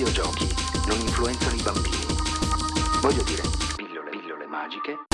videogiochi non influenzano i bambini. Voglio dire, pillole, pillole magiche